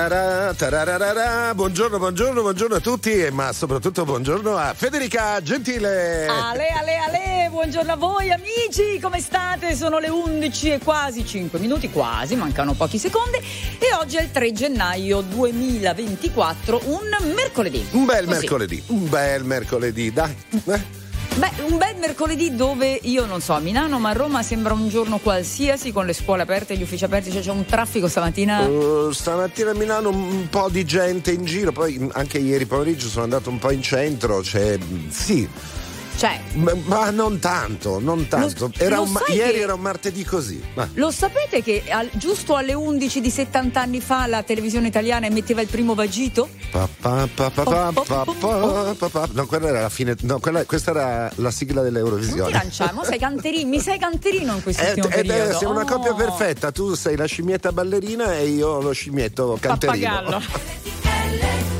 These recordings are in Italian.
Tararara, tararara, buongiorno, buongiorno, buongiorno a tutti, ma soprattutto buongiorno a Federica Gentile. Ale, ale, ale, buongiorno a voi amici, come state? Sono le 11 e quasi 5 minuti, quasi, mancano pochi secondi e oggi è il 3 gennaio 2024, un mercoledì. Un bel Così. mercoledì, un bel mercoledì, dai. Eh. Beh, un bel mercoledì dove io non so, a Milano, ma a Roma sembra un giorno qualsiasi con le scuole aperte, gli uffici aperti, cioè c'è un traffico stamattina. Uh, stamattina a Milano un po' di gente in giro, poi anche ieri pomeriggio sono andato un po' in centro, cioè sì, cioè, ma, ma, non tanto, non tanto. Lo, era lo ma- ieri che... era un martedì così. Ma. Lo sapete che al, giusto alle 11 di 70 anni fa la televisione italiana emetteva il primo vagito? No, quella era la fine. No, quella, questa era la sigla dell'Eurovisione. Non ti lanciamo, sei canterino, mi sei canterino in questo eh, ultimo eh, periodo. Ed, sei oh. una coppia oh. perfetta, tu sei la scimmietta ballerina e io lo scimmietto canterino.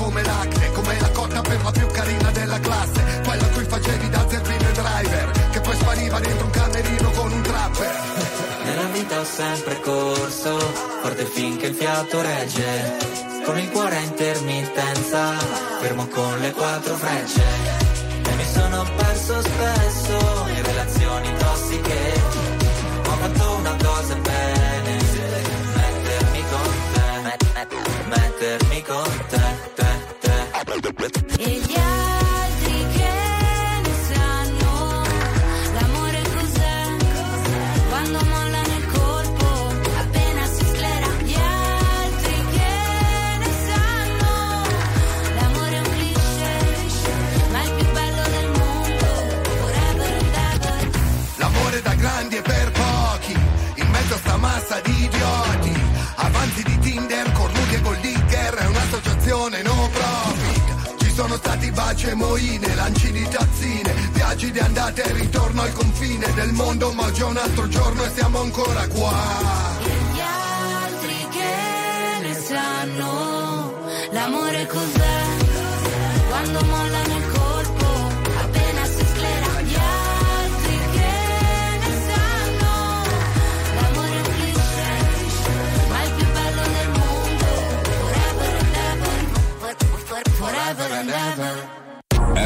l'acne Come la cotta per la più carina della classe Quella cui facevi da zerbino driver Che poi spariva dentro un camerino con un trapper Nella vita ho sempre corso, forte finché il fiato regge. Con il cuore a intermittenza, fermo con le quattro frecce. E mi sono perso spesso in relazioni tossiche. Ho fatto una cosa bene, mettermi con te, met- met- mettermi con te, stati baci e moine Lanci di tazzine. Viaggi di andata e ritorno al confine del mondo Ma è un altro giorno e siamo ancora qua. E gli altri che ne sanno l'amore cos'è? Quando mollano il colpo appena si sclera. Forever and ever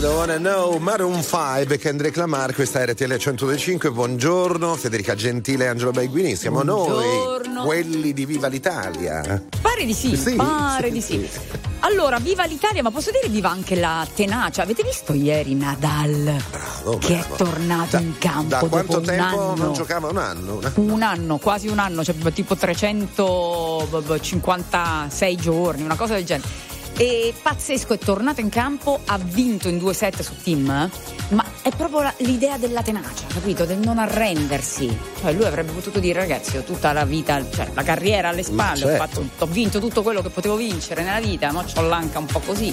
I don't wanna know, Maroon 5 Kendrick Lamar, questa è RTL 105, buongiorno, Federica Gentile e Angelo Baiguini, siamo Buongiorno. noi, quelli di Viva l'Italia. Pare di sì, Sì, pare sì, di sì. sì. Allora, viva l'Italia, ma posso dire viva anche la tenacia. Avete visto ieri Nadal Bravo, che bravo. è tornato Da- in campo Da dopo quanto un tempo anno? non giocava? Un anno? Una- Un anno, quasi un anno, cioè tipo 356 giorni, una cosa del genere. E pazzesco, è tornato in campo, ha vinto in due set su team, ma è proprio la- l'idea della tenacia, capito? Del non arrendersi. Cioè lui avrebbe potuto dire, ragazzi, ho tutta la vita, cioè la carriera alle spalle, ho, certo. fatto- ho vinto tutto quello che potevo vincere nella vita, ma c'ho l'anca un po' così.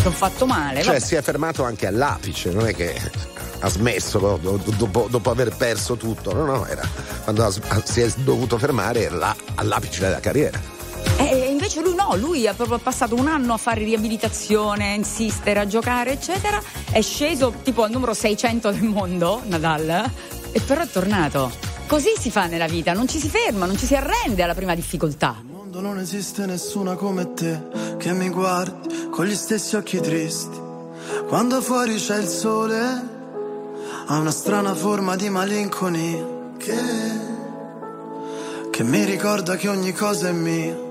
Ci ho fatto male. Cioè vabbè. si è fermato anche all'apice, non è che ha smesso do- do- dopo, dopo aver perso tutto, no, no, era quando si è dovuto fermare là, all'apice della carriera. Invece lui no, lui ha proprio passato un anno a fare riabilitazione, a insistere, a giocare, eccetera. È sceso tipo al numero 600 del mondo, Nadal, e però è tornato. Così si fa nella vita, non ci si ferma, non ci si arrende alla prima difficoltà. Nel mondo non esiste nessuna come te che mi guardi con gli stessi occhi tristi. Quando fuori c'è il sole, ha una strana forma di malinconia che, che mi ricorda che ogni cosa è mia,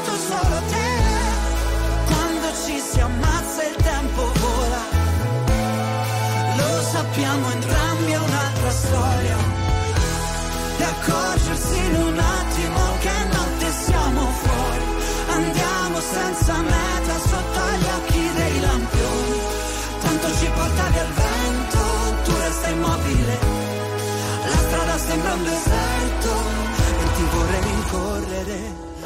si ammazza il tempo vola. Lo sappiamo entrambi, è un'altra storia. E accorgersi in un attimo che notte siamo fuori. Andiamo senza meta sotto gli occhi dei lampioni. Tanto ci porta via il vento, tu resta immobile. La strada sembra un deserto e ti vorrei rincorrere.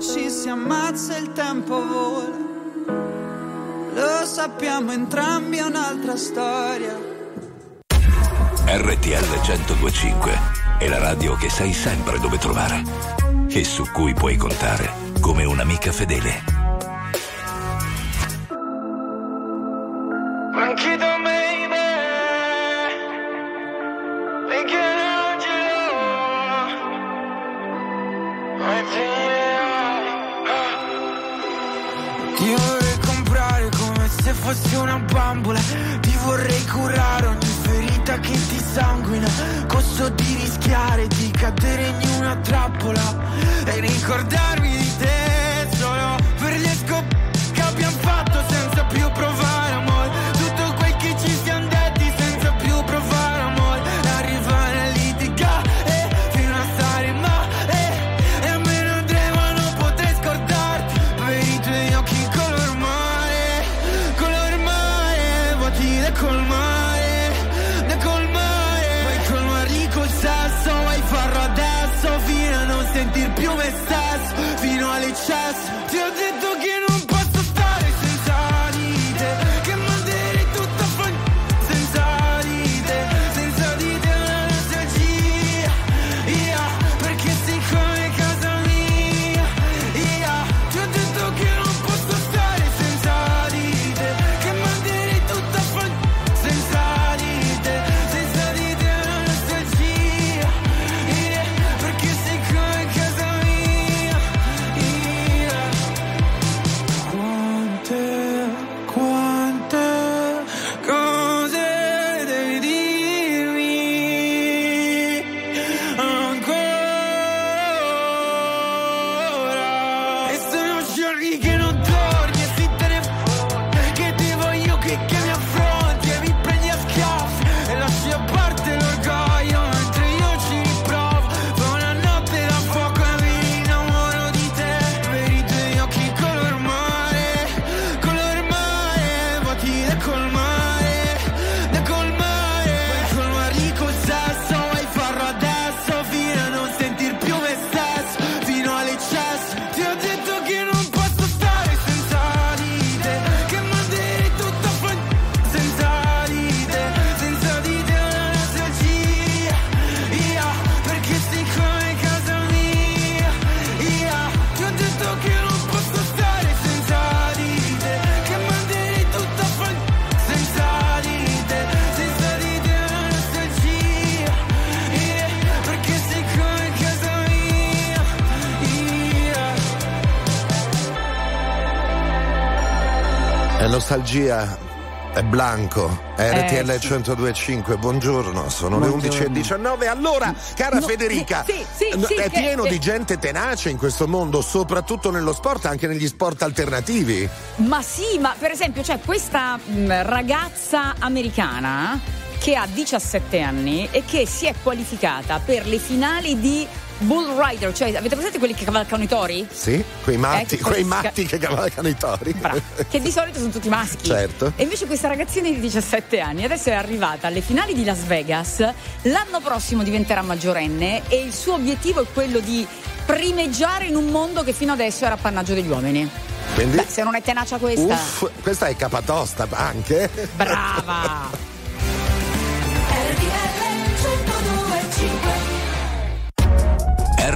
Ci si ammazza il tempo vola. Lo sappiamo entrambi, è un'altra storia. RTL 1025 è la radio che sai sempre dove trovare e su cui puoi contare come un'amica fedele. Una trappola E ricordarmi Fino all'eccesso Ti nostalgia è Blanco, RTL eh, sì. 1025. Buongiorno, sono Buongiorno. le 11.19. Allora, cara no, Federica, sì, sì, no, è pieno di gente tenace in questo mondo, soprattutto nello sport, anche negli sport alternativi. Ma sì, ma per esempio, c'è cioè, questa mh, ragazza americana che ha 17 anni e che si è qualificata per le finali di bull rider, cioè avete presente quelli che cavalcano i tori? Sì, quei eh, matti, eh, che, quei matti che cavalcano i tori. Bra, che di solito sono tutti maschi. Certo. E invece questa ragazzina di 17 anni adesso è arrivata alle finali di Las Vegas, l'anno prossimo diventerà maggiorenne e il suo obiettivo è quello di primeggiare in un mondo che fino adesso era appannaggio degli uomini. Quindi? Beh, se non è tenacia questa. Uff, questa è capatosta anche. Brava!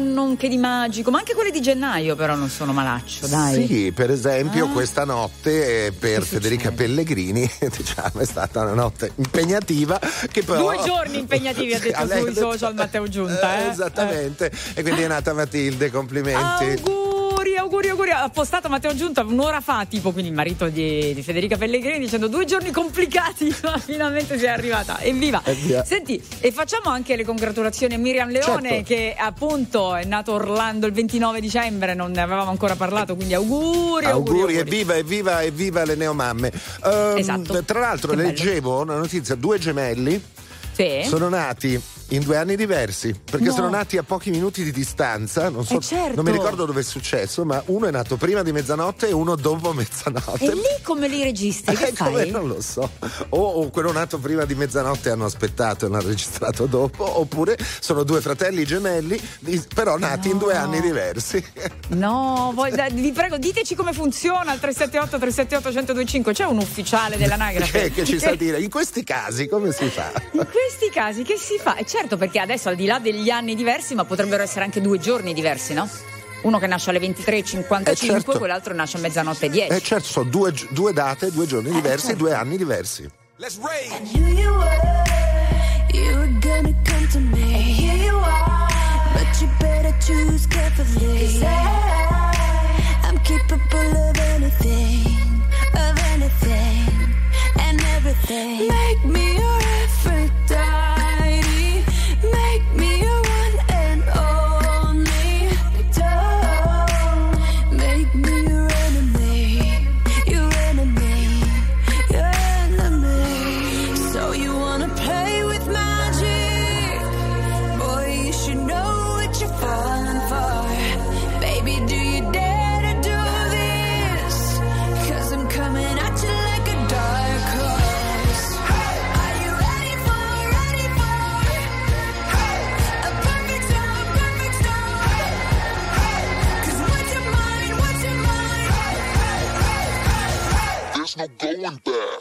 Hanno un che di magico, ma anche quelle di gennaio però non sono malaccio, dai. Sì, per esempio Ah. questa notte eh, per Federica Pellegrini diciamo, è stata una notte impegnativa che però... Due giorni impegnativi ha detto sui social Matteo Giunta. Eh, Eh? esattamente, e quindi è nata Matilde, complimenti. Auguri, auguri, auguri. Ha postato Matteo Giunta un'ora fa, tipo, quindi il marito di, di Federica Pellegrini, dicendo due giorni complicati, ma finalmente sei arrivata. Evviva! Evviva. Senti, e facciamo anche le congratulazioni a Miriam Leone, Certo. che appunto è nato Orlando il 29 dicembre, non ne avevamo ancora parlato, quindi auguri, auguri. Auguri, auguri. evviva, evviva, evviva le neomamme. Ehm, Esatto. Tra l'altro Che bello. leggevo una notizia, due gemelli Sì. sono nati in due anni diversi, perché No. sono nati a pochi minuti di distanza, non, so, Eh, certo. non mi ricordo dove è successo, ma uno è nato prima di mezzanotte e uno dopo mezzanotte. E lì come li registri? Che Eh, fai? non lo so. O, o quello nato prima di mezzanotte hanno aspettato e hanno registrato dopo, oppure sono due fratelli gemelli, però nati in due No. anni diversi. No, voi- dai, vi prego, diteci come funziona il 378 378 1025. C'è un ufficiale dell'anagrafe che, che ci sa dire, in questi casi come si fa? In questi casi che si fa? E certo, perché adesso al di là degli anni diversi, ma potrebbero essere anche due giorni diversi, no? Uno che nasce alle 23.55 Eh, certo. e quell'altro nasce a mezzanotte e 10. Eh certo, sono due, due date, due Eh, giorni diversi, certo. due anni diversi. knew you were, no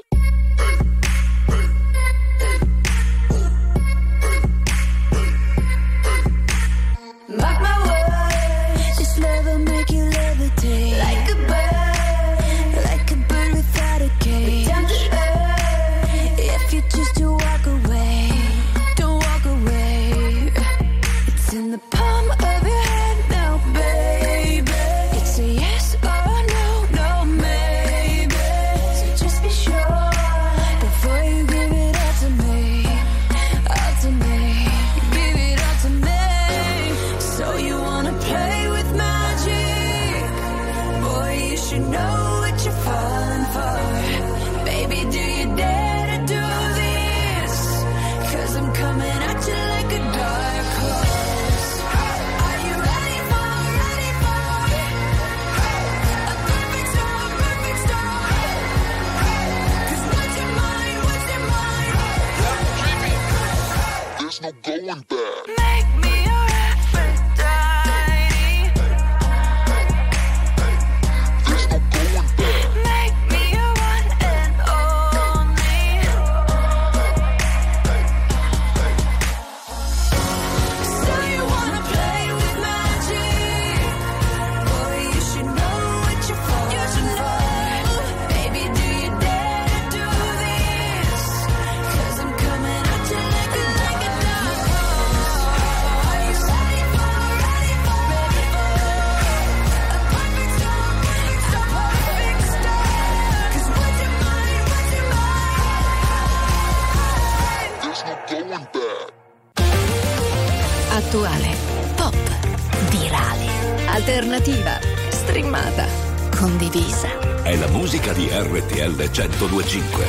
1025.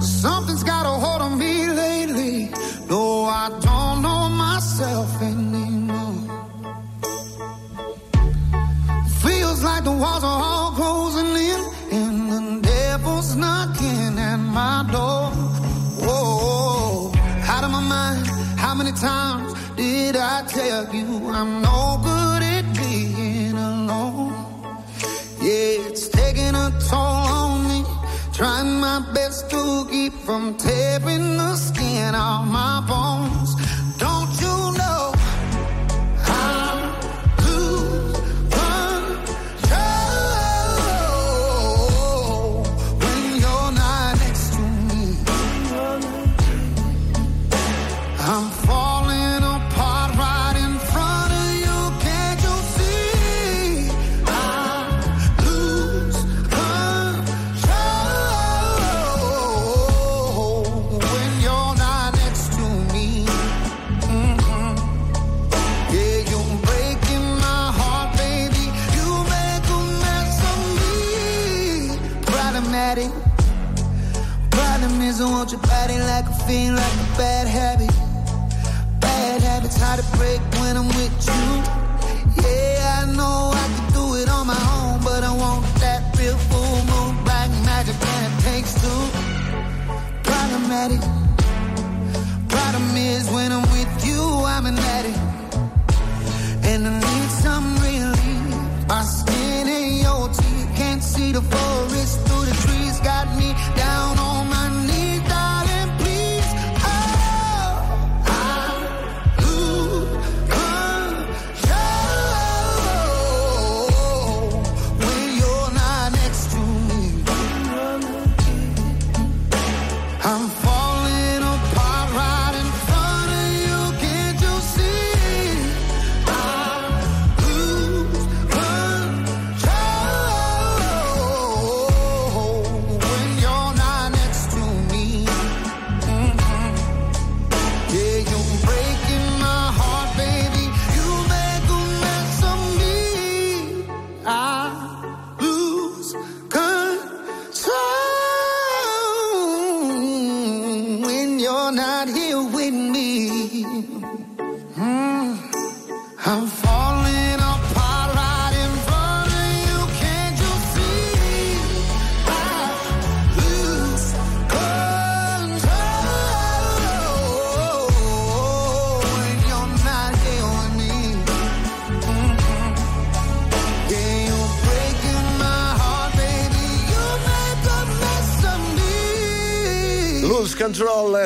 Something's got hold on me lately. No, I don't know myself anymore. Feels like the walls are all closing in, and the devil's knocking at my door. Whoa, out of my mind. How many times did I tell you I'm from tearing body like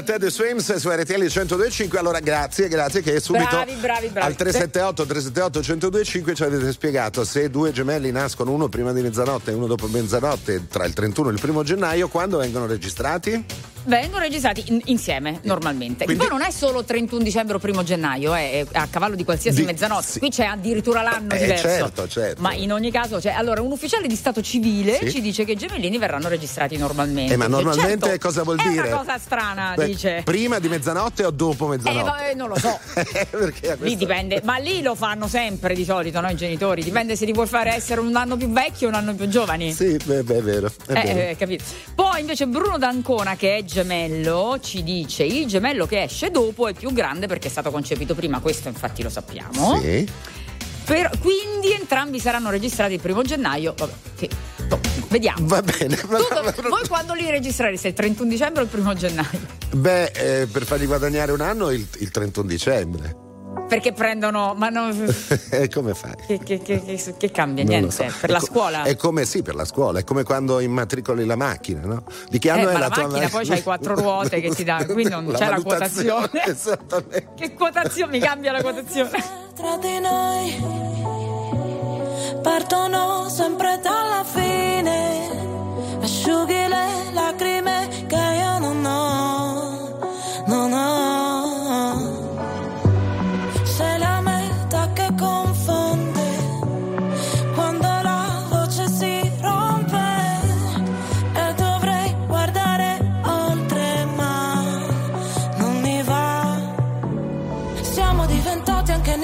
Ted Swims su RTL 1025. Allora, grazie, grazie che subito Bravi, bravi, bravi. al 378 378 1025 ci avete spiegato se due gemelli nascono uno prima di mezzanotte e uno dopo mezzanotte tra il 31 e il primo gennaio, quando vengono registrati? Vengono registrati in- insieme normalmente. Quindi- Poi non è solo 31 dicembre o primo gennaio, è è a cavallo di qualsiasi Di- mezzanotte. sì. Qui c'è addirittura l'anno Eh, diverso. certo, certo. Ma in ogni caso, cioè, allora, un ufficiale di stato civile Sì. ci dice che i gemellini verranno registrati normalmente. Eh, ma normalmente Certo, cosa vuol è dire? una cosa strana, Beh, dice. Prima di mezzanotte o dopo Eh, mezzanotte? eh, non lo so. Perché Lì dipende, ma lì lo fanno sempre di solito, no? I genitori. Dipende se li vuoi fare essere un anno più vecchi o un anno più giovani. Sì, beh, beh, è vero. È Eh, vero. eh, capito. Poi invece Bruno D'Ancona, che è gemello, ci dice: il gemello che esce dopo è più grande perché è stato concepito prima. Questo, infatti, lo sappiamo. Sì. Per- quindi entrambi saranno registrati il primo gennaio. Vabbè, sì. Boh, vediamo. Va bene. Tu do- voi quando li registrerete? Il 31 dicembre o il primo gennaio? Beh, eh, per fargli guadagnare un anno il, il 31 dicembre. Perché prendono. Ma no, E come fai? che, che- che- che- cambia? Non Niente. so. Per È la co- scuola? È come sì, per la scuola, è come quando immatricoli la macchina, no? Di che Eh, anno è ma la, la tua macchina poi c'hai quattro ruote che ti dà, quindi non c'è la quotazione. Esattamente. Che quotazione? Mi cambia la quotazione. tra di noi partono sempre dalla fine asciughi le lacrime che io non ho non ho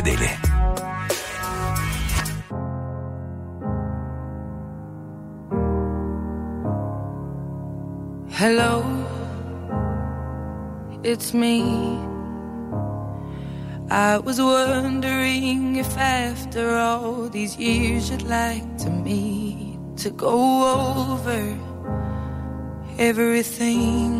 fedele. Hello, it's me. I was wondering if after all these years you'd like to meet to go over everything.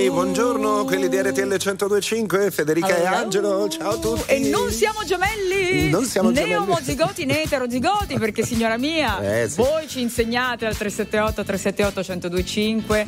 Noi, buongiorno, quelli di RTL 1025, Federica e Hello. Angelo, ciao a tutti. E non siamo gemelli! Non siamo né gemelli. omozigoti né eterozigoti, perché signora mia, Eh, sì. voi ci insegnate al 378 378 1025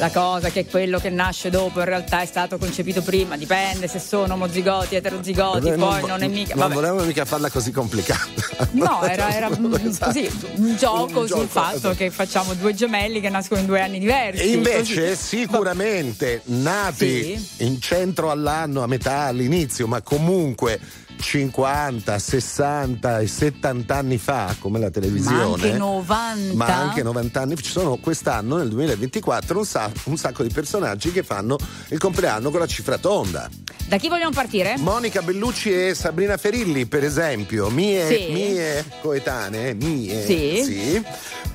la cosa che quello che nasce dopo in realtà è stato concepito prima, dipende se sono omozigoti, eterozigoti, poi vo- non è mica. Non vabbè. volevamo mica farla così complicata. No, era, era Esatto. così, un gioco Un sul gioco, fatto esatto. che facciamo due gemelli che nascono in due anni diversi. E invece così. sicuramente nati Sì. in centro all'anno, a metà, all'inizio, ma comunque 50, 60 e 70 anni fa, come la televisione. Ma anche 90. Ma anche 90 anni. Ci sono quest'anno, nel 2024, un, sa- un sacco di personaggi che fanno il compleanno con la cifra tonda. Da chi vogliamo partire? Monica Bellucci e Sabrina Ferilli, per esempio, mie, Sì. mie coetanee, mie. Sì.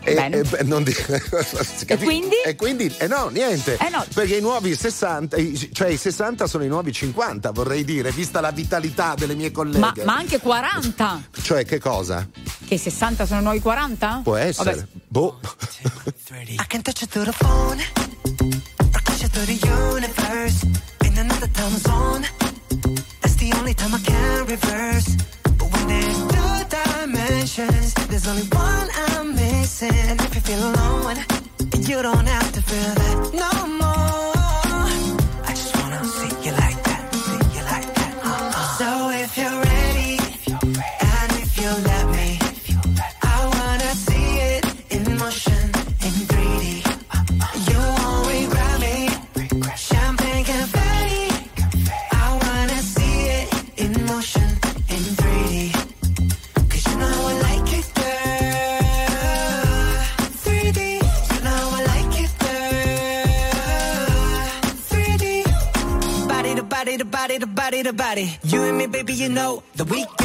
E, Bene. e, non si capi- quindi? E quindi, eh no, niente. Eh no. Perché i nuovi 60, i- cioè i 60 sono i nuovi 50, vorrei dire, vista la vitalità delle mie colleghe. Ma, ma anche 40. Cioè, che cosa? Che 60 sono noi 40? Può essere. Vabbè, Boh. I can touch you through the phone, or touch you through the universe. In another time zone, that's the only time I can reverse. But when there's two dimensions, there's only one I'm missing. And if you feel alone, you don't have to feel that no You and me, baby, you know that we got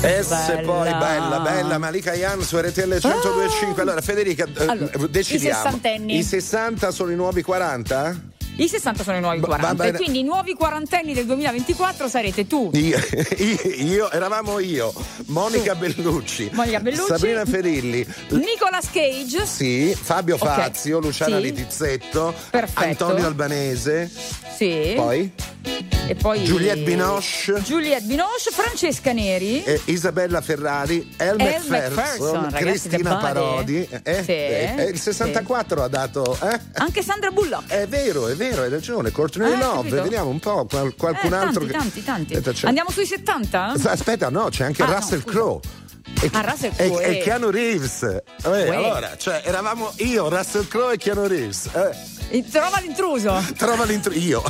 S bella. poi bella, bella Malika Ian su RTL 1025. Ah. Allora Federica, eh, allora, decidi I sessantenni. I 60 sono i nuovi 40? I 60 sono i nuovi 40. va e bene. quindi i nuovi quarantenni del 2024 sarete tu. Io, io- io- eravamo io, Monica Bellucci, Monica Bellucci. Sabrina Ferilli, Nicolas Cage. sì, Fabio Ok. Fazio, Luciana Sì. Litizzetto, Perfetto. Antonio Albanese, Sì. poi E poi Juliette Binoche. Juliette Binoche, Francesca Neri. eh, Isabella Ferrari, El McPherson, ragazzi, Cristina. Parodi. eh, Sì, eh, eh, il 64 ha dato. eh? Anche Sandra Bullock. È vero, è vero, hai ragione. Courtney Eh, Love, vediamo un po'. qual- qualcun Eh, altro. tanti, che- tanti, tanti. Aspetta, c'è- Andiamo sui 70? Aspetta, no, c'è anche Ah, no, Russell scusa. Crowe. E, Ah, Russell e- Crowe, e eh. Keanu Reeves. Eh, allora, cioè, eravamo io, Russell Crowe e Keanu Reeves. Eh, Trova l'intruso. trova l'intro io.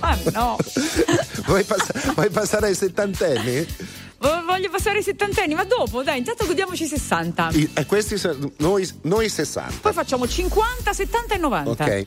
Ah, no. vuoi, pass- vuoi passare ai settantenni? Voglio passare ai settantenni, ma dopo, dai, intanto godiamoci i 60. I- E questi sono noi, noi 60. Poi facciamo 50, 70 e 90. Ok.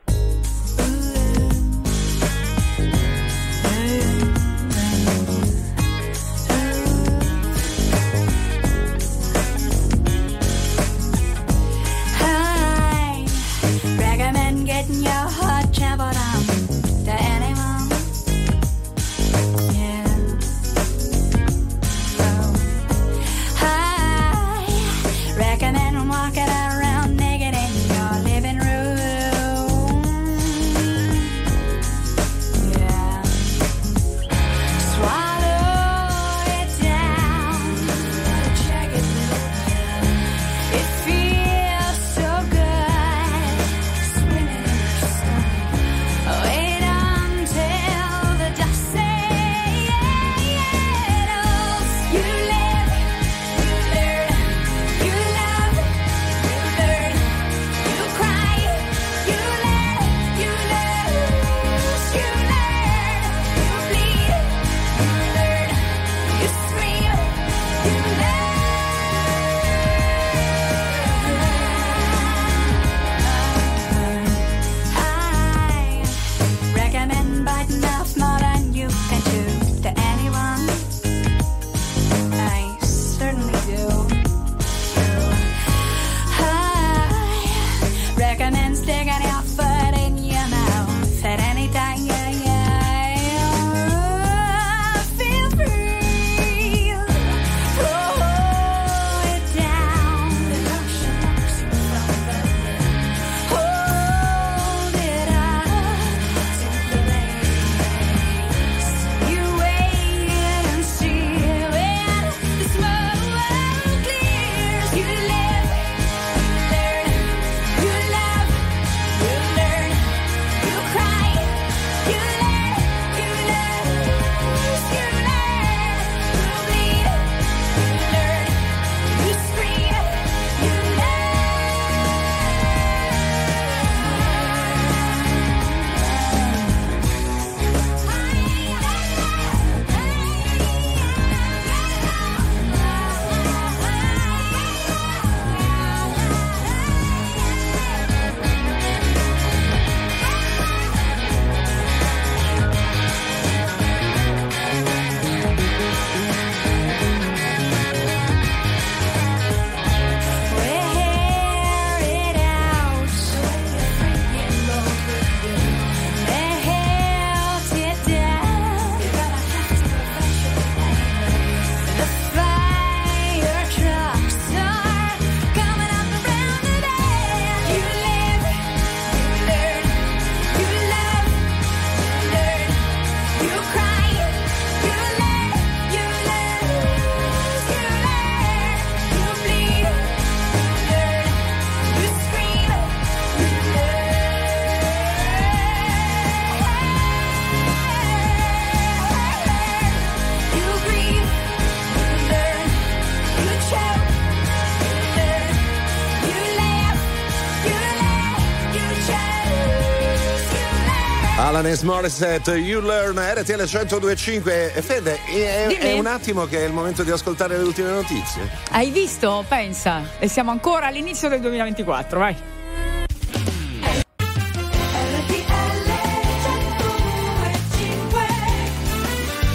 Alanis Morissette, You Learn, RTL 1025. E Fede, è, è un attimo che è il momento di ascoltare le ultime notizie. Hai visto? Pensa. E siamo ancora all'inizio del 2024, vai.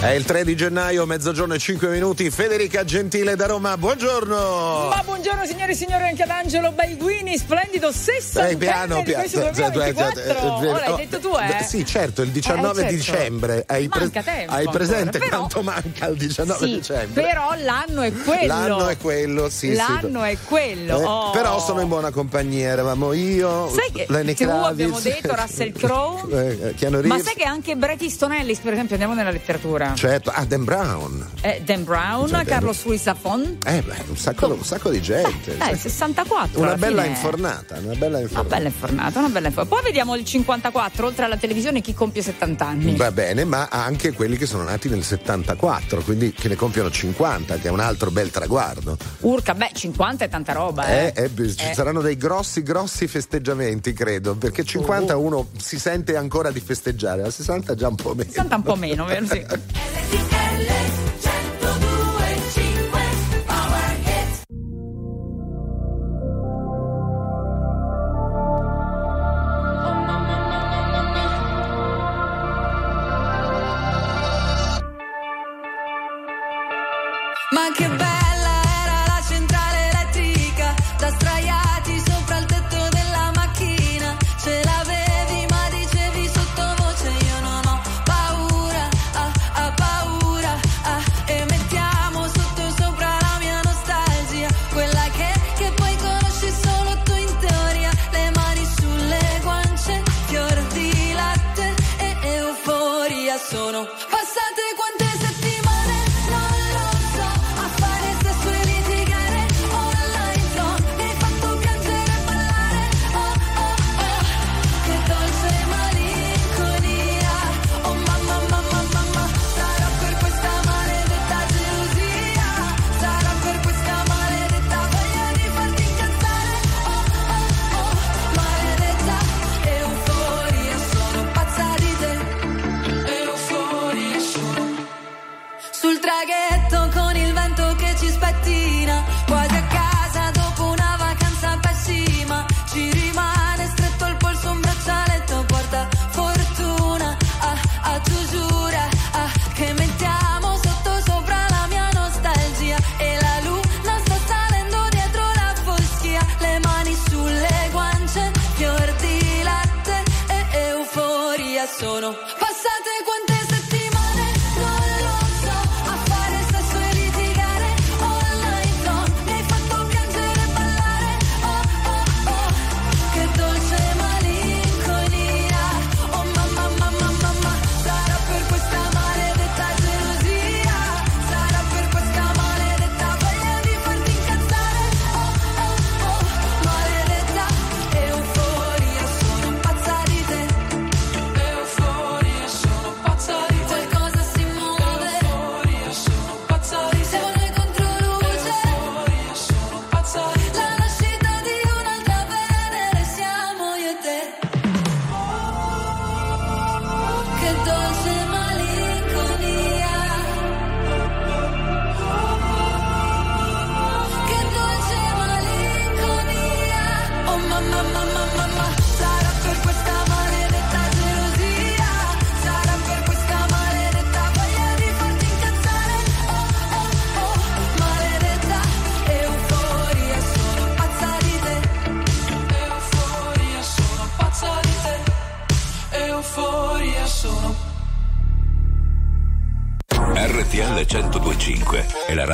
È il 3 di gennaio, mezzogiorno e 5 minuti. Federica Gentile da Roma, buongiorno. Ma buongiorno signore e signori anche ad Angelo Baiguini, splendido sesso Eh, piano, di questo piano. 2024. Eh, Oh, l'hai detto tu, eh? Sì, certo, il 19 Eh, certo. dicembre. Hai, Manca tempo hai presente però- quanto manca il 19 Sì, dicembre? però l'anno è quello. L'anno è quello, sì, sì. L'anno è quello. Eh, oh. Però sono in buona compagnia, eravamo io, Sai che Lenny tu Kravitz, abbiamo detto Russell Crowe, eh, Keanu ma sai che anche Bret Easton Ellis, per esempio, andiamo nella letteratura. Certo, ah, Dan Brown. Eh, Dan Brown, Cioè, Carlos Ruiz Zafón. Eh, beh, un sacco, un sacco di gente. Eh, 64. una bella fine. infornata, una bella Una infornata. bella infornata, una bella infornata. Poi vediamo il 54, oltre alla televisione, chi compie 70 anni. Va bene, ma anche quelli che sono nati nel 74, quindi che ne compiono 50, che è un altro bel traguardo. Urca, beh, 50 è tanta roba, eh. Eh, eh, ci Eh. saranno dei grossi, grossi festeggiamenti, credo, perché 50 Oh. uno si sente ancora di festeggiare, a 60 già un po' meno. 60 un po' meno, vero? Sì.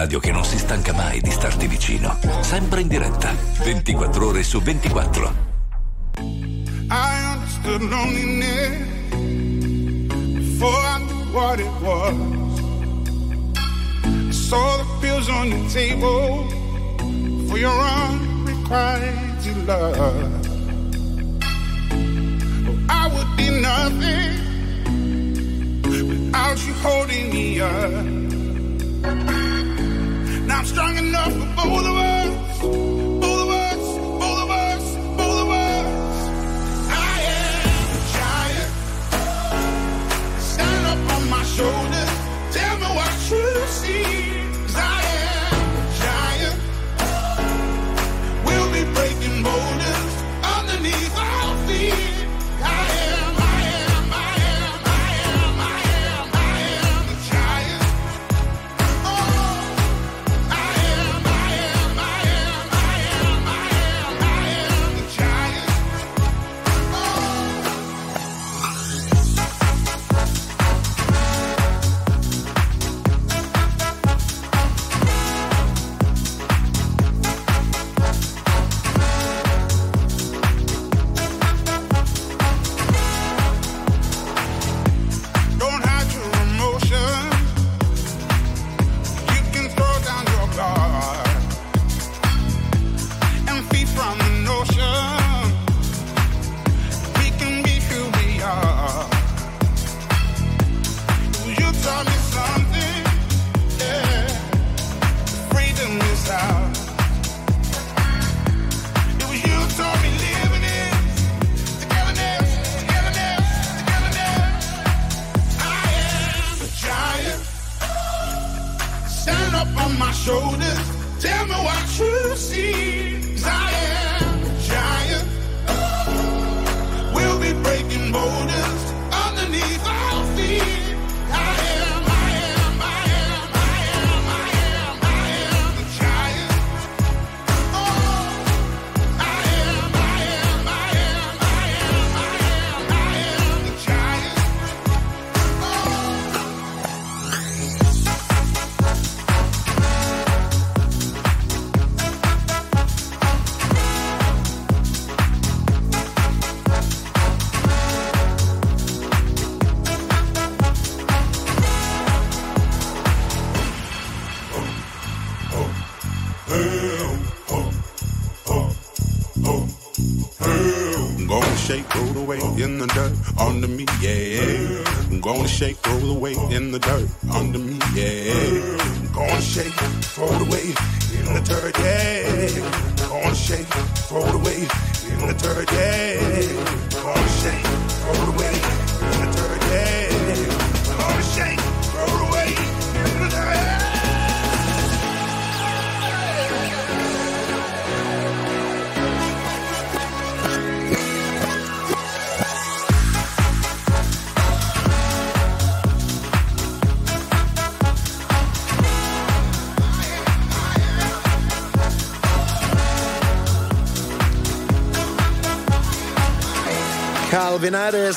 Radio che non si stanca mai di starti vicino. Sempre in diretta, 24 ore su 24. I understood loneliness before I knew what it was. I saw the pills on your table for your unrequited love. Oh, I would be nothing without you holding me up. I'm strong enough for both of us.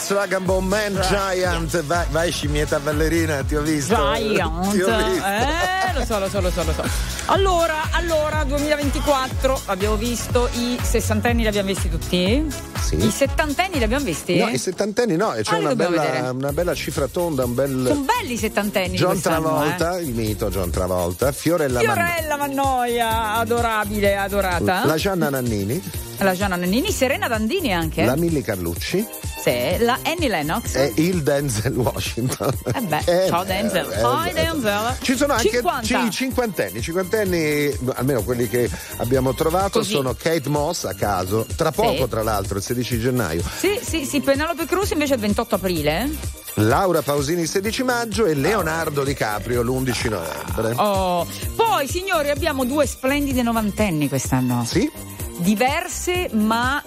Harris, Vagabond Man, Giant, vai, vai scimmietta ballerina, ti ho visto. Giant. Ti ho visto. Eh, lo so, lo so, lo so, lo so. Allora, allora, 2024, abbiamo visto i sessantenni, li abbiamo visti tutti? Sì. I settantenni li abbiamo visti? No, i settantenni no, c'è Ah, una, bella, una bella cifra tonda, un bel. Sono belli i settantenni John quest'anno, Travolta, eh. il mito John Travolta, Fiorella Fiorella Mannoia, adorabile, adorata. la Gianna Nannini, La Gianna Nannini, Serena Dandini anche. la Milli Carlucci Sì, la Annie Lennox. e il Denzel Washington. Eh beh, Eh, ciao Denzel. eh, Hi Denzel. Ci sono anche 50. i cinquantenni, i cinquantenni, almeno quelli che abbiamo trovato, Così. sono Kate Moss a caso, tra poco Sì. tra l'altro, il 16 gennaio, Sì, sì, sì, Penelope Cruz invece il 28 aprile. Laura Pausini il 16 maggio e Leonardo DiCaprio l'11 novembre. Oh. Poi, signori, abbiamo due splendide novantenni quest'anno. Sì. Diverse ma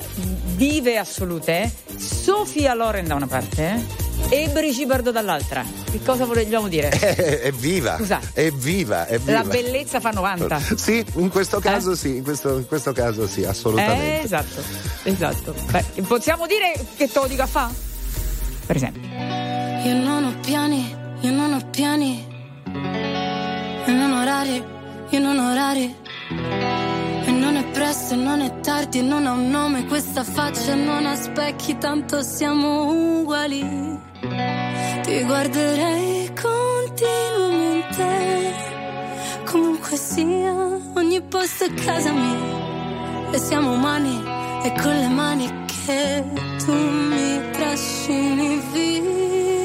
vive assolute. Sofia Loren da una parte e Brigitte Bardot dall'altra. Che cosa vogliamo dire? È, è viva, Scusa. è viva, è viva. La bellezza fa 90. Sì, in questo caso sì, in questo, in questo caso sì, assolutamente. Eh, esatto, esatto. Beh, possiamo dire che te lo dico a fa? Per esempio. Io non ho piani, io non ho piani. E non orari, io non ho orari. Non è presto, non è tardi, non ha un nome questa faccia, non ha specchi, tanto siamo uguali. Ti guarderei continuamente, comunque sia, ogni posto è casa mia. E siamo umani, e con le mani che tu mi trascini via.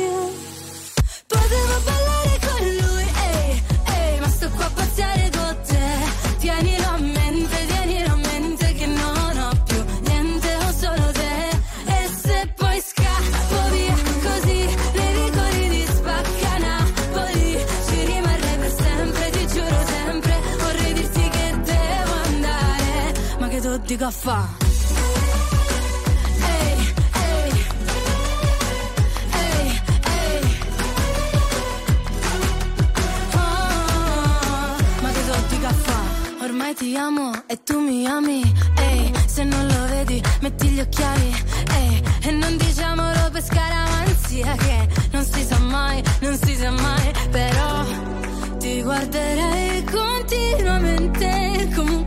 Dico a fa'? Ah, ma che so di caffè Ormai ti amo e tu mi ami. Ehi, se non lo vedi metti gli occhiali. Ehi, e non diciamolo per scaramanzia Che non si sa mai, non si sa mai. Però ti guarderei continuamente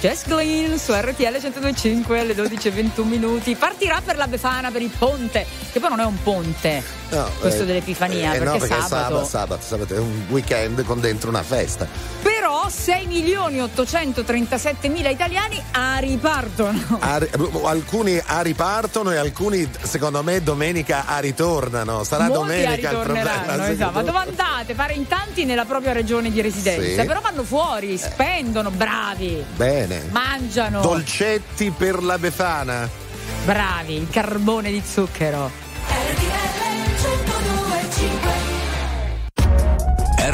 Jess Glean su RTL 125 alle 12.21 minuti. Partirà per la Befana, per il ponte, che poi non è un ponte. No, questo eh, dell'Epifania, eh, eh perché, no, perché sabato... sabato, sabato, sabato è un weekend con dentro una festa. Per 6 milioni 837 mila italiani a ripartono. A, alcuni a ripartono e alcuni, secondo me, domenica a ritornano. Sarà Molti domenica il problema. Esatto. Ma dove? Pare in tanti nella propria regione di residenza, sì. però vanno fuori, eh. spendono, bravi. Bene. Mangiano. Dolcetti per la Befana. Bravi, il carbone di zucchero.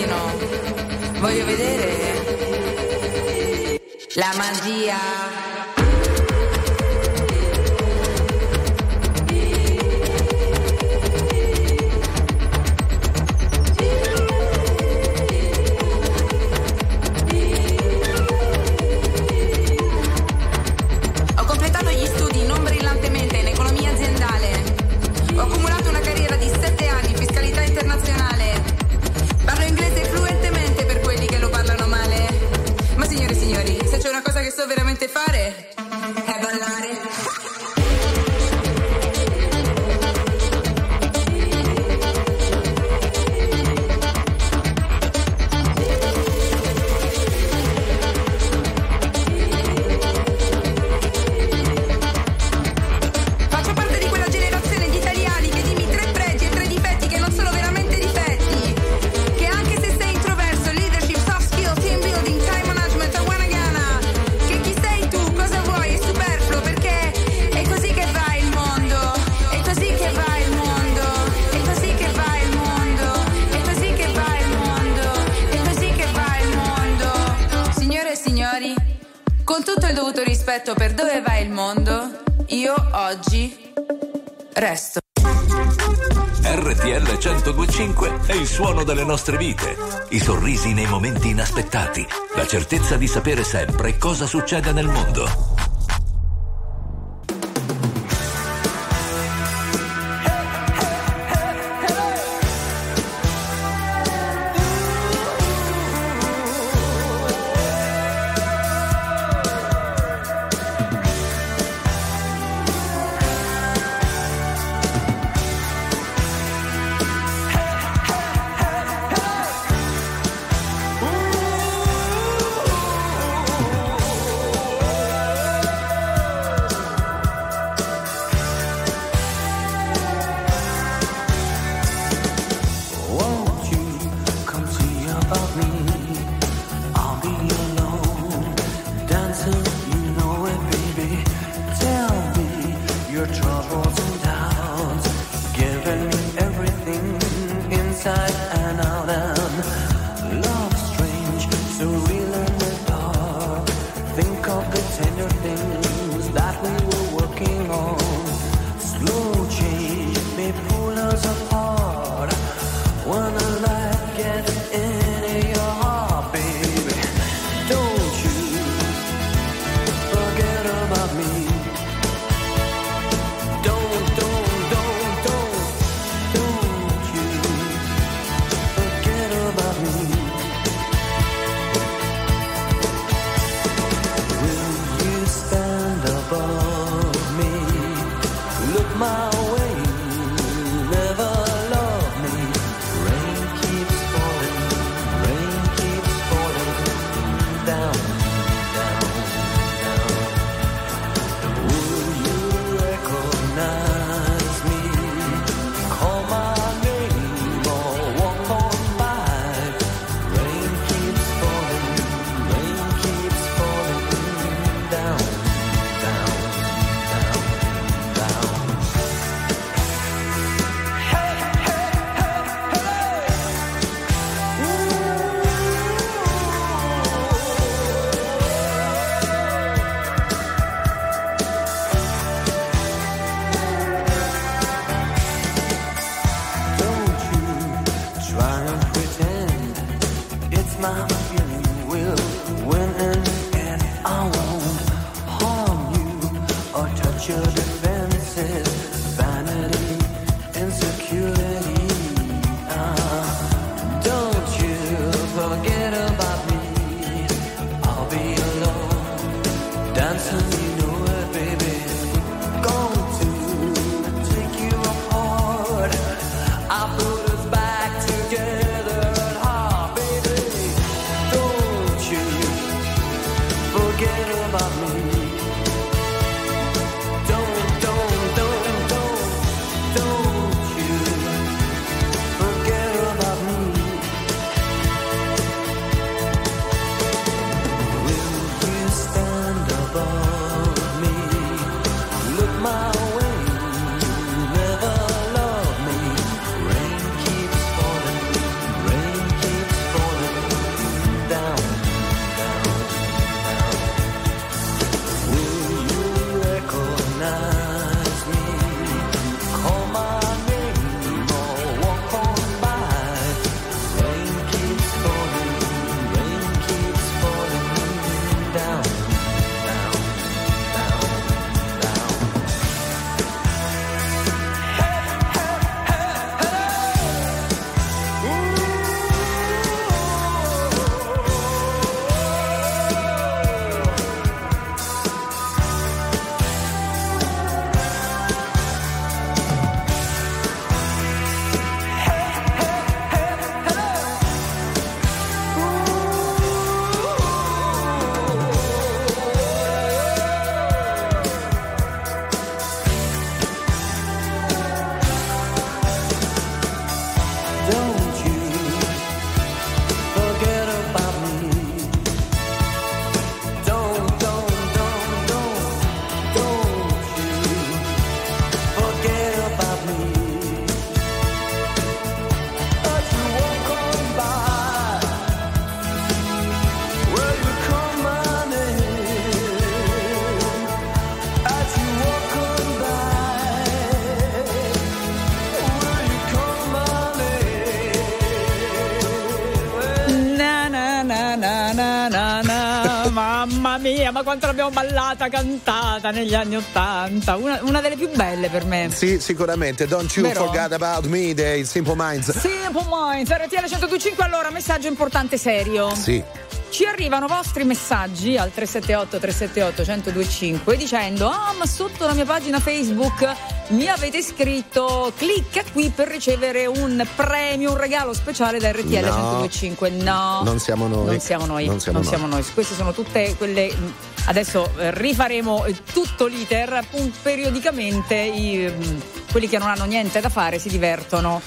bambino. Voglio vedere la magia. il dovuto rispetto per dove va il mondo, io oggi resto. RTL 1025 è il suono delle nostre vite. I sorrisi nei momenti inaspettati, la certezza di sapere sempre cosa succede nel mondo. na na. Mamma mia, ma quanto l'abbiamo ballata, cantata negli anni Ottanta. Una, una, delle più belle per me. Sì, sicuramente. Don't you Però... forget about me dei Simple Minds. Simple Minds, RTL 125. Allora, messaggio importante, serio. Sì. Ci arrivano vostri messaggi al 378 378 1025 dicendo Ah ma sotto la mia pagina Facebook mi avete scritto clicca qui per ricevere un premio, un regalo speciale da RTL No. 1025 No Non siamo noi. Non siamo noi Non siamo noi. noi. Queste sono tutte quelle mh, Adesso eh, rifaremo eh, tutto l'iter appunto, periodicamente i, mh, quelli che non hanno niente da fare si divertono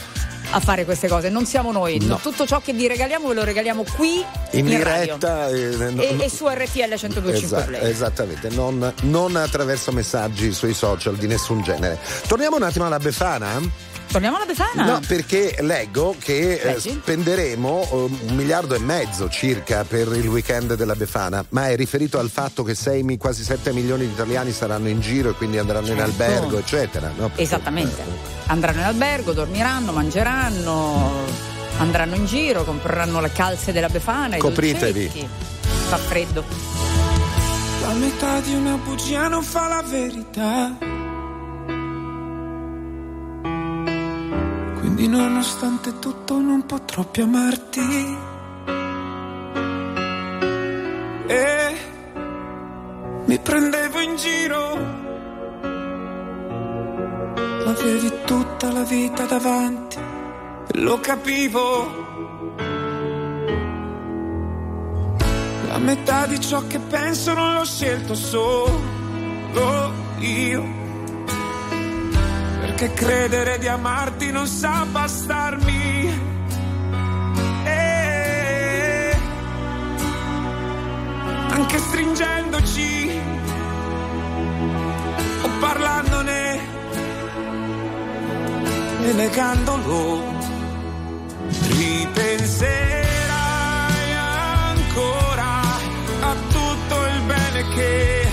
a fare queste cose non siamo noi No. tutto ciò che vi regaliamo ve lo regaliamo qui In diretta. eh, no- E, no- e su RTL 1025 Esatto, Play. esattamente, non, non attraverso messaggi sui social di nessun genere. Torniamo un attimo alla Befana. Torniamo alla Befana? No, perché leggo che eh, spenderemo eh, un miliardo e mezzo circa per il weekend della Befana, ma è riferito al fatto che sei mi- quasi 7 milioni di italiani saranno in giro e quindi andranno in Certo. albergo, eccetera. no? Perché- Esattamente. Andranno in albergo, dormiranno, mangeranno, andranno in giro, compreranno le calze della Befana. Copritevi. dolcetti. Fa freddo. La metà di una bugia non fa la verità. Quindi nonostante tutto non potrò più amarti. E mi prendevo in giro. Avevi tutta la vita davanti. Lo capivo. La metà di ciò che penso non l'ho scelto solo io. Perché credere di amarti non sa bastarmi. E anche stringendoci o parlandone e negandolo, ripenserai ancora a tutto il bene che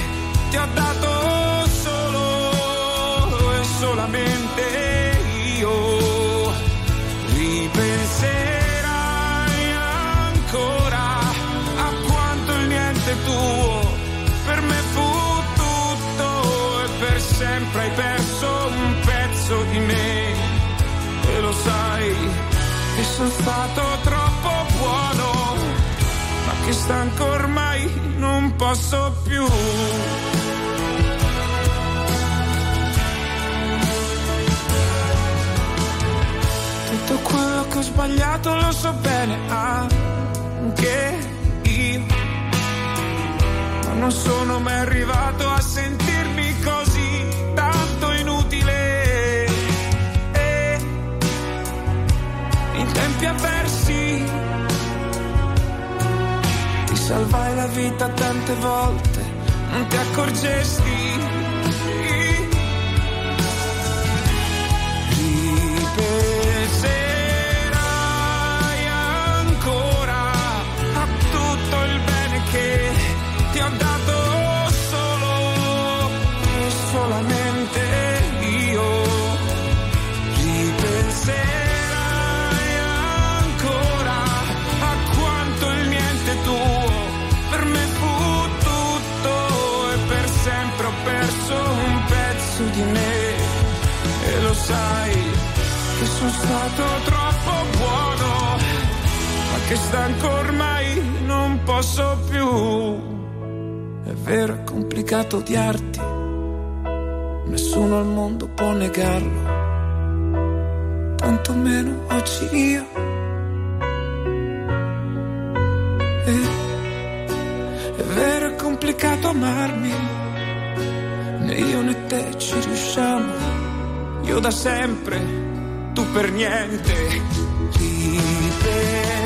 ti ho dato sempre hai perso un pezzo di me. E lo sai che sono stato troppo buono ma che stanco ormai non posso più. Tutto quello che ho sbagliato lo so bene anche io ma non sono mai arrivato a sentirmi così tempi avversi ti salvai la vita tante volte non ti accorgesti sai che sono stato troppo buono ma che stanco ormai non posso più. È vero è complicato odiarti nessuno al mondo può negarlo tanto meno oggi io da sempre tu per niente. Ripenserai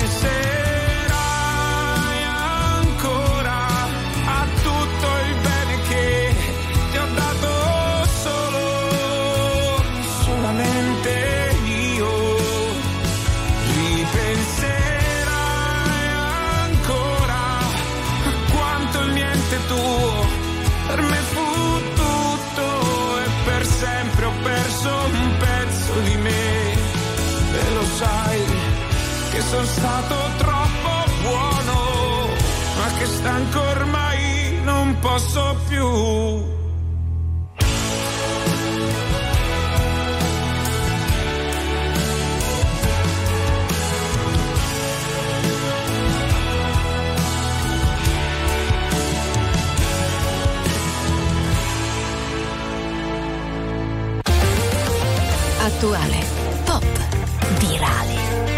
sono stato troppo buono ma che stanco ormai non posso più. Attuale,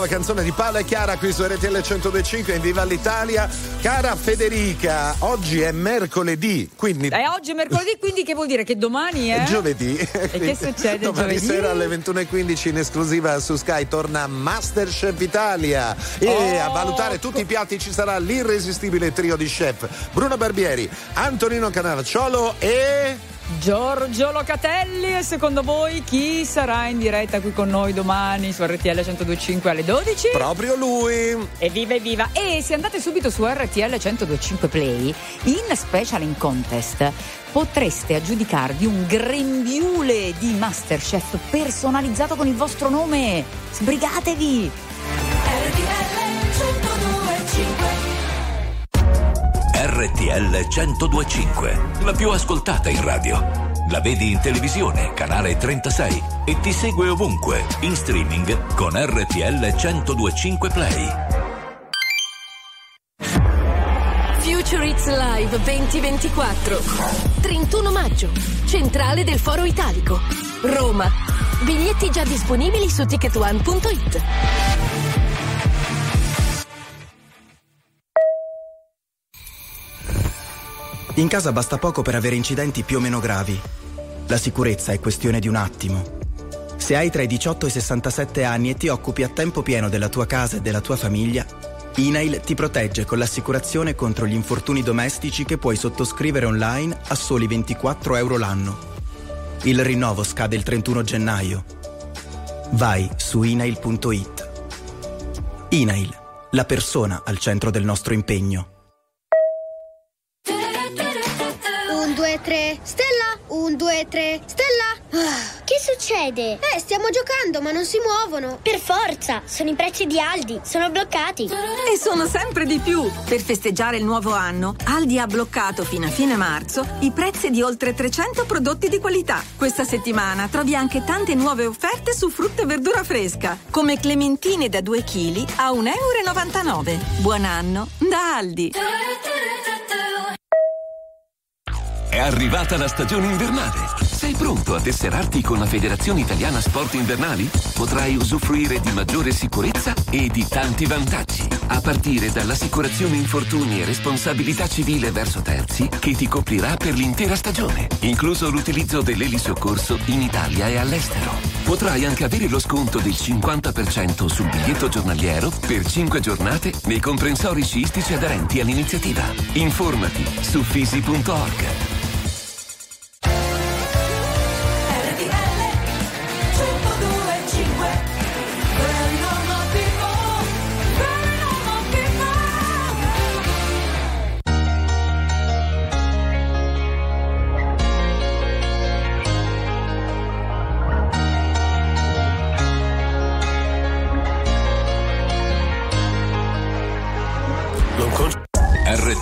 Nuova canzone di Paola e Chiara qui su RTL 1025 in Viva l'Italia. Cara Federica, oggi è mercoledì, quindi E oggi è mercoledì, quindi che vuol dire che domani è? giovedì. E che succede Domani giovedì? sera alle 21.15 in esclusiva su Sky torna Masterchef Italia e Oh, a valutare tutti i piatti ci sarà l'irresistibile trio di chef Bruno Barbieri, Antonino Canarciolo e... Giorgio Locatelli e secondo voi chi sarà in diretta qui con noi domani su RTL 1025 alle 12? Proprio lui! Evviva evviva! E se andate subito su RTL 1025 Play, in Special in Contest potreste aggiudicarvi un grembiule di Masterchef personalizzato con il vostro nome. Sbrigatevi! RTL 1025, la più ascoltata in radio. La vedi in televisione, canale 36 e ti segue ovunque, in streaming con RTL 1025 Play. Future It's Live 2024. 31 maggio. Centrale del Foro Italico. Roma. Biglietti già disponibili su ticketone.it. In casa basta poco per avere incidenti più o meno gravi. La sicurezza è questione di un attimo. Se hai tra i 18 e i 67 anni e ti occupi a tempo pieno della tua casa e della tua famiglia, INAIL ti protegge con l'assicurazione contro gli infortuni domestici che puoi sottoscrivere online a soli 24 euro l'anno. Il rinnovo scade il 31 gennaio. Vai su inail.it. INAIL, la persona al centro del nostro impegno. Tre, Stella! Un, due, tre, Stella! Ah, Che succede? Eh, stiamo giocando, ma non si muovono. Per forza, sono i prezzi di Aldi, sono bloccati. E sono sempre di più. Per festeggiare il nuovo anno, Aldi ha bloccato fino a fine marzo i prezzi di oltre 300 prodotti di qualità. Questa settimana trovi anche tante nuove offerte su frutta e verdura fresca, come clementine da 2 kg a 1,99 euro. Buon anno da Aldi. È arrivata la stagione invernale. Sei pronto a tesserarti con la Federazione Italiana Sport Invernali? Potrai usufruire di maggiore sicurezza e di tanti vantaggi. A partire dall'assicurazione infortuni e responsabilità civile verso terzi che ti coprirà per l'intera stagione, incluso l'utilizzo dell'elisoccorso in Italia e all'estero. Potrai anche avere lo sconto del 50% sul biglietto giornaliero per 5 giornate nei comprensori sciistici aderenti all'iniziativa. Informati su fisi.org.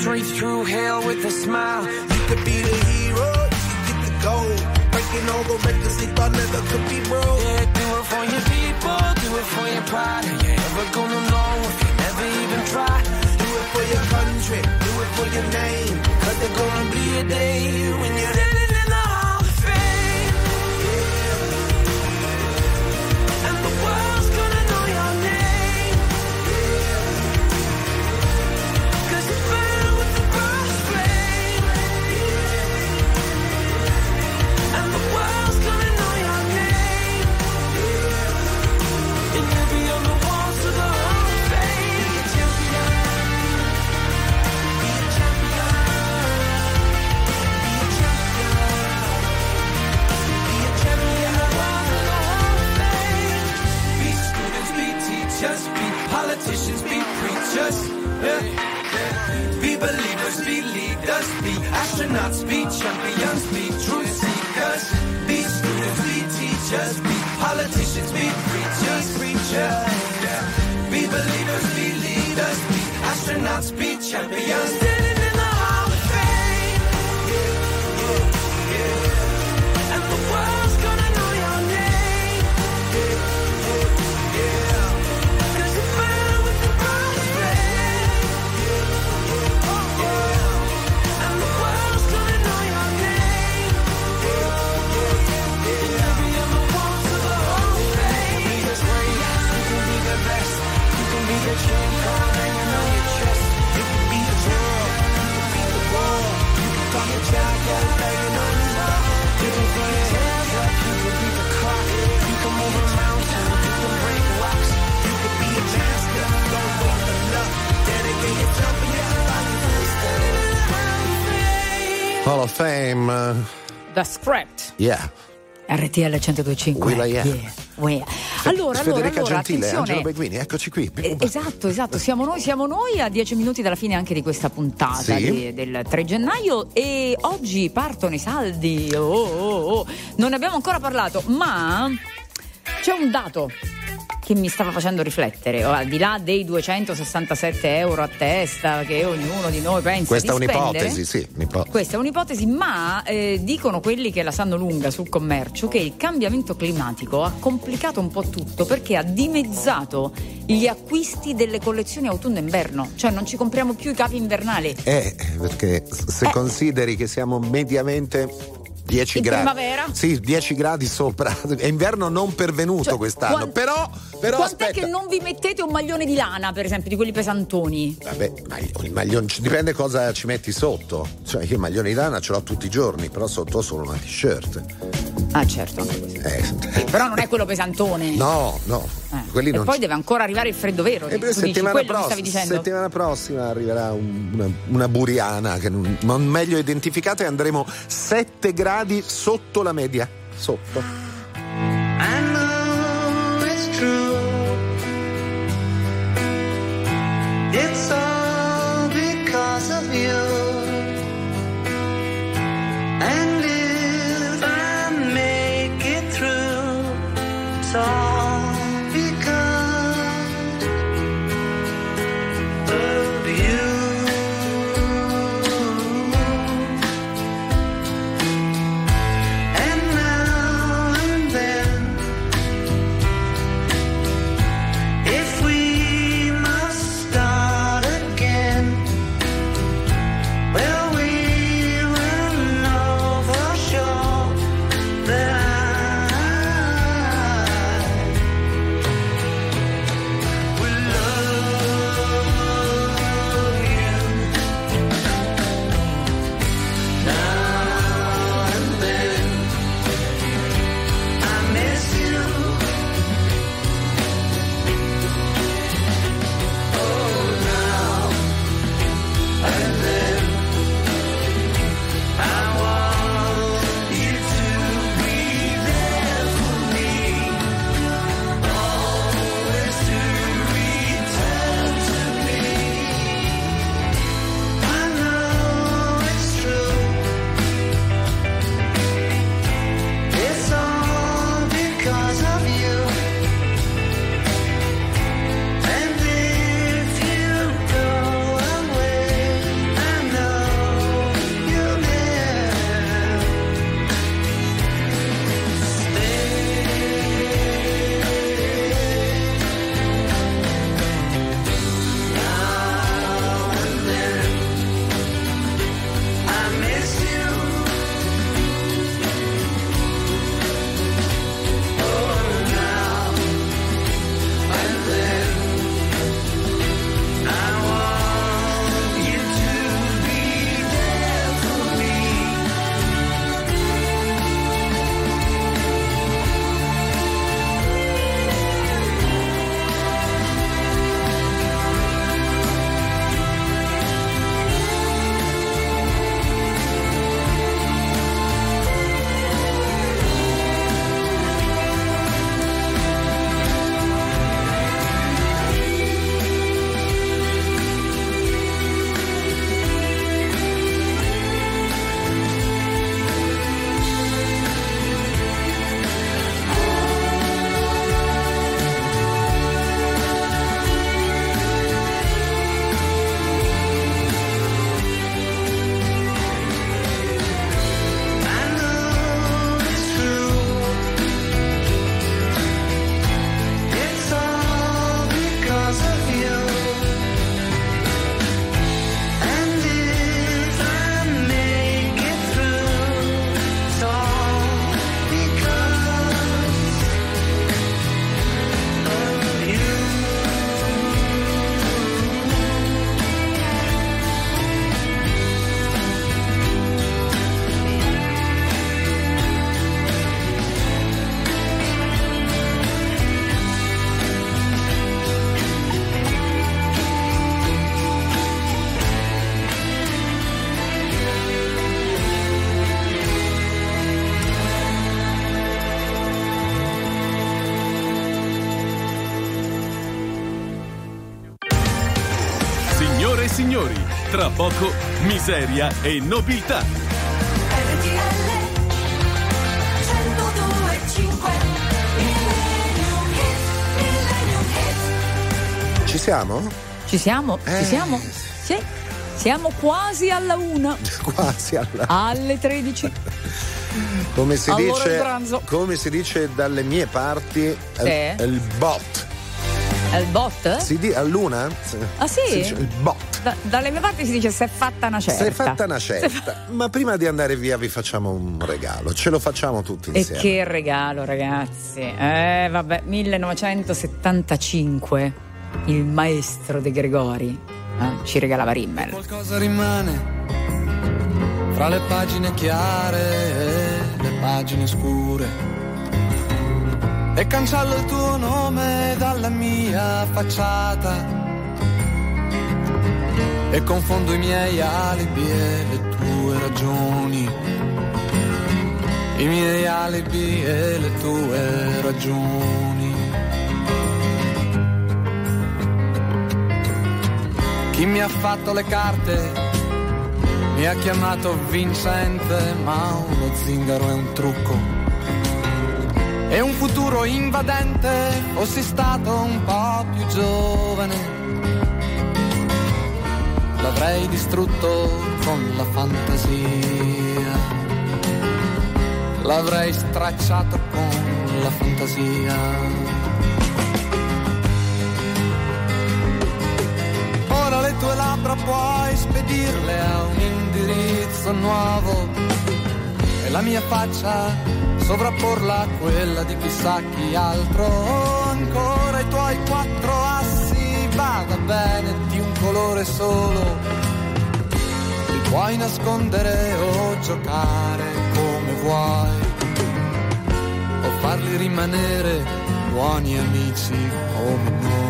Straight through hell Yeah. RTL 1025. Will I am. Yeah. Yeah. Allora, allora, Federica allora, Gentile, attenzione. Angelo Beguini, eccoci qui. Eh, Esatto, esatto, siamo noi, siamo noi a dieci minuti dalla fine anche di questa puntata Sì. di- del 3 gennaio e oggi partono i saldi, oh, oh, oh. non ne abbiamo ancora parlato, ma c'è un dato che mi stava facendo riflettere, al di là dei 267 euro a testa che ognuno di noi pensa Questa è di spendere. un'ipotesi, sì, un'ipotesi. Questa è un'ipotesi, ma eh, dicono quelli che la sanno lunga sul commercio che il cambiamento climatico ha complicato un po' tutto perché ha dimezzato gli acquisti delle collezioni autunno-inverno, cioè non ci compriamo più i capi invernali. Eh, perché se consideri che siamo mediamente 10 In gradi. primavera? Sì, 10 gradi sopra. È inverno non pervenuto quest'anno. Quan- Però, però Quant'è aspetta. che non vi mettete un maglione di lana, per esempio, di quelli pesantoni? Vabbè, ma il maglione dipende cosa ci metti sotto. Cioè, io il maglione di lana ce l'ho tutti i giorni, però sotto ho solo una t-shirt. Ah, certo, anche questo. Eh, Però non è quello pesantone. no, no. Eh. Quelli e non poi ci- deve ancora arrivare il freddo vero. E beh, dici, settimana, prossima, settimana prossima arriverà un- una, una buriana che non, non meglio identificata e andremo 7 gradi sotto la media. Sotto. I know it's true. It's all because of you. Miseria e nobiltà. Ci siamo? Ci siamo? Eh. Ci siamo? Sì. Siamo quasi alla una. Quasi alla. Alle 13. Come si, Allora dice, il come si dice dalle mie parti, Sì. è il bot. È il bot? Si di a luna? Ah sì? Si dice il bot. Da- dalle mie parti si dice si è fatta una certa. Si è fatta una certa. Ma prima di andare via vi facciamo un regalo. Ce lo facciamo tutti E insieme. che regalo, ragazzi. Eh, vabbè, 1975. Il maestro De Gregori eh, ci regalava Rimmel. Qualcosa rimane fra le pagine chiare e le pagine scure. E cancello il tuo nome dalla mia facciata. E confondo i miei alibi e le tue ragioni. I miei alibi e le tue ragioni. Chi mi ha fatto le carte mi ha chiamato vincente, ma uno zingaro è un trucco. E un futuro invadente, fossi stato un po' più giovane. L'avrei distrutto con la fantasia. L'avrei stracciato con la fantasia. Ora le tue labbra puoi spedirle a un indirizzo nuovo e la mia faccia sovrapporla a quella di chissà chi altro. Ancora i tuoi quattro assi, vada bene di un colore solo. Li puoi nascondere o giocare come vuoi o farli rimanere buoni amici come noi.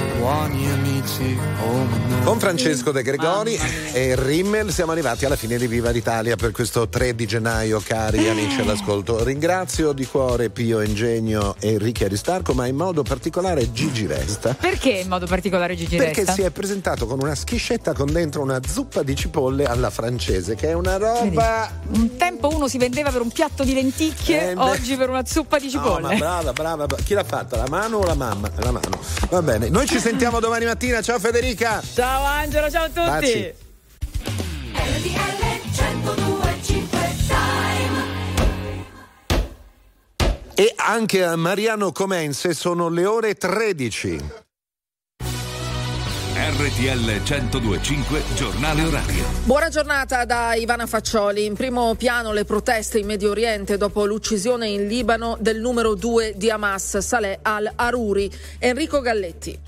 buoni amici come noi. Con Francesco De Gregori e Rimmel siamo arrivati alla fine di Viva l'Italia per questo 3 di gennaio, cari amici all'ascolto. Ringrazio di cuore Pio Ingegno e Enrico Aristarco, ma in modo particolare Gigi Resta. Perché in modo particolare Gigi Perché Resta? si è presentato con una schiscetta con dentro una zuppa di cipolle alla francese, che è una roba. Un tempo uno si vendeva per un piatto di lenticchie, Eh, oggi per una zuppa di No, cipolle. ma brava, brava, brava. Chi l'ha fatta? La mano o la mamma? La mano. Va bene. Noi ci sentiamo domani mattina. Ciao Federica. Ciao Angelo, ciao a tutti. Baci. E anche a Mariano Comense sono le ore 13. RTL 1025 Giornale Orario. Buona giornata da Ivana Faccioli. In primo piano le proteste in Medio Oriente dopo l'uccisione in Libano del numero 2 di Hamas, Saleh al-Aruri. Enrico Galletti.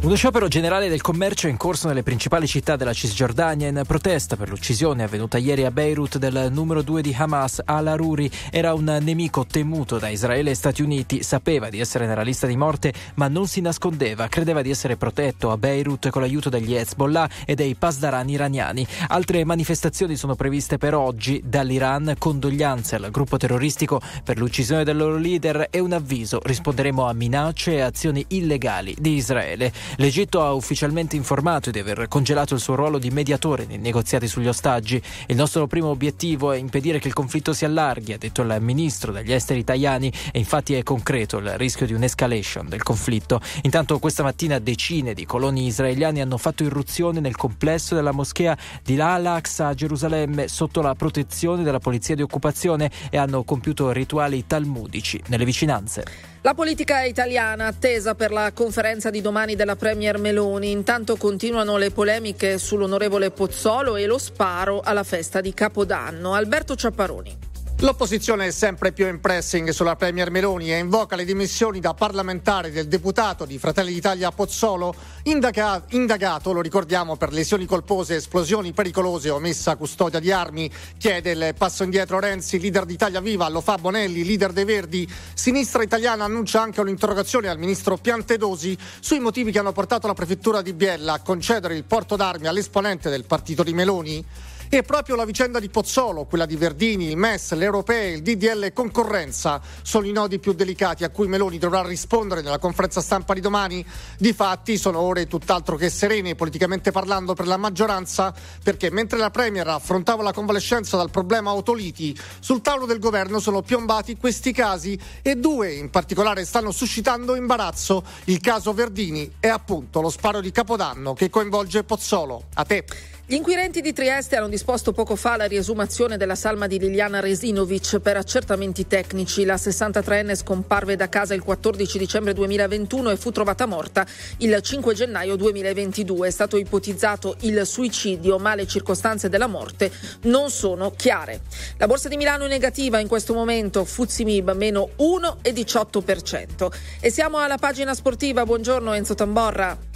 Uno sciopero generale del commercio è in corso nelle principali città della Cisgiordania in protesta per l'uccisione avvenuta ieri a Beirut del numero 2 di Hamas al-Aruri. Era un nemico temuto da Israele e Stati Uniti, sapeva di essere nella lista di morte ma non si nascondeva, credeva di essere protetto a Beirut con l'aiuto degli Hezbollah e dei Pasdaran iraniani. Altre manifestazioni sono previste per oggi dall'Iran, condoglianze al gruppo terroristico per l'uccisione del loro leader e un avviso, risponderemo a minacce e azioni illegali di Israele. L'Egitto ha ufficialmente informato di aver congelato il suo ruolo di mediatore nei negoziati sugli ostaggi. Il nostro primo obiettivo è impedire che il conflitto si allarghi, ha detto il ministro degli esteri italiani, e infatti è concreto il rischio di un'escalation del conflitto. Intanto questa mattina decine di coloni israeliani hanno fatto irruzione nel complesso della moschea di Al-Aqsa a Gerusalemme sotto la protezione della polizia di occupazione e hanno compiuto rituali talmudici nelle vicinanze. La politica italiana attesa per la conferenza di domani della Premier Meloni. Intanto continuano le polemiche sull'onorevole Pozzolo e lo sparo alla festa di Capodanno. Alberto Ciapparoni. L'opposizione è sempre più in pressing sulla Premier Meloni e invoca le dimissioni da parlamentare del deputato di Fratelli d'Italia Pozzolo, indaga- indagato, lo ricordiamo, per lesioni colpose, esplosioni pericolose o messa a custodia di armi. Chiede il passo indietro Renzi, leader d'Italia Viva, lo fa Bonelli, leader dei Verdi. Sinistra italiana annuncia anche un'interrogazione al ministro Piantedosi sui motivi che hanno portato la prefettura di Biella a concedere il porto d'armi all'esponente del partito di Meloni. E proprio la vicenda di Pozzolo, quella di Verdini, il MES, le europee, il DDL concorrenza sono i nodi più delicati a cui Meloni dovrà rispondere nella conferenza stampa di domani. Difatti sono ore tutt'altro che serene politicamente parlando per la maggioranza perché mentre la Premier affrontava la convalescenza dal problema autoliti, sul tavolo del governo sono piombati questi casi e due in particolare stanno suscitando imbarazzo. Il caso Verdini è appunto lo sparo di Capodanno che coinvolge Pozzolo. A te. Gli inquirenti di Trieste hanno disposto poco fa la riesumazione della salma di Liliana Resinovic per accertamenti tecnici. La 63enne scomparve da casa il 14 dicembre 2021 e fu trovata morta il 5 gennaio 2022. È stato ipotizzato il suicidio, ma le circostanze della morte non sono chiare. La borsa di Milano è negativa in questo momento, Fuzimib meno 1,18%. E siamo alla pagina sportiva. Buongiorno Enzo Tamborra.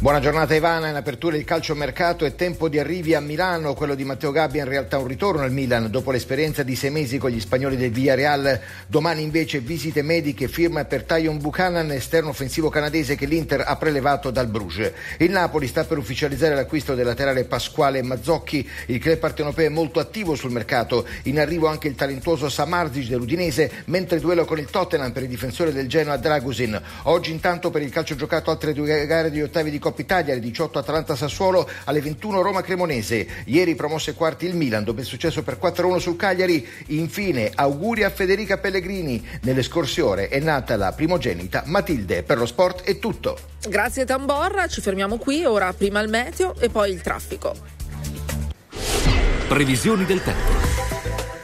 Buona giornata Ivana, in apertura il calciomercato è tempo di arrivi a Milano, quello di Matteo Gabbia in realtà un ritorno al Milan. Dopo l'esperienza di sei mesi con gli spagnoli del Villarreal, domani invece visite mediche, firma per Tyon Buchanan, esterno offensivo canadese che l'Inter ha prelevato dal Bruges. Il Napoli sta per ufficializzare l'acquisto del laterale Pasquale Mazzocchi, il club partenopeo è molto attivo sul mercato, in arrivo anche il talentuoso Samarzic dell'Udinese, mentre duello con il Tottenham per il difensore del Genoa Dragusin. Oggi intanto per il calcio giocato altre due gare di ottavi di Coppa Italia, alle 18 Atalanta Sassuolo, alle 21 Roma Cremonese. Ieri promosse quarti il Milan, dopo il successo per 4-1 sul Cagliari. Infine, auguri a Federica Pellegrini. Nelle scorse ore è nata la primogenita Matilde. Per lo sport è tutto. Grazie Tamborra, ci fermiamo qui, ora prima il meteo e poi il traffico. Previsioni del tempo.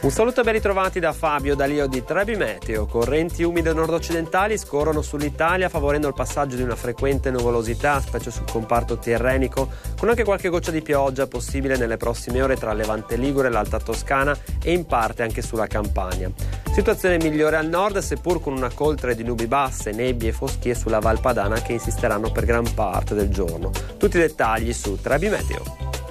Un saluto e ben ritrovati da Fabio Dalio di Trebi Meteo. Correnti umide nord-occidentali scorrono sull'Italia favorendo il passaggio di una frequente nuvolosità, specie sul comparto tirrenico, con anche qualche goccia di pioggia possibile nelle prossime ore tra Levante Ligure, l'Alta Toscana e in parte anche sulla Campania. Situazione migliore al nord, seppur con una coltre di nubi basse, nebbie e foschie sulla Valpadana che insisteranno per gran parte del giorno. Tutti i dettagli su Trebi Meteo.